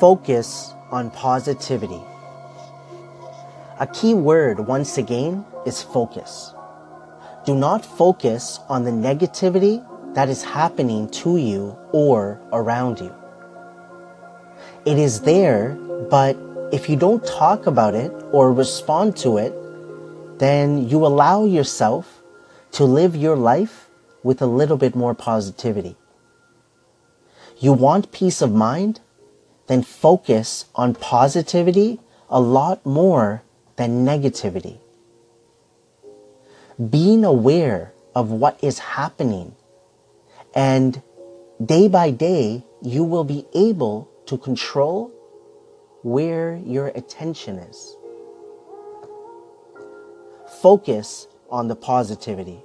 Focus on positivity. A key word, once again, is focus. Do not focus on the negativity that is happening to you or around you. It is there, but if you don't talk about it or respond to it, then you allow yourself to live your life with a little bit more positivity. You want peace of mind? Then focus on positivity a lot more than negativity. Being aware of what is happening and day by day, you will be able to control where your attention is. Focus on the positivity.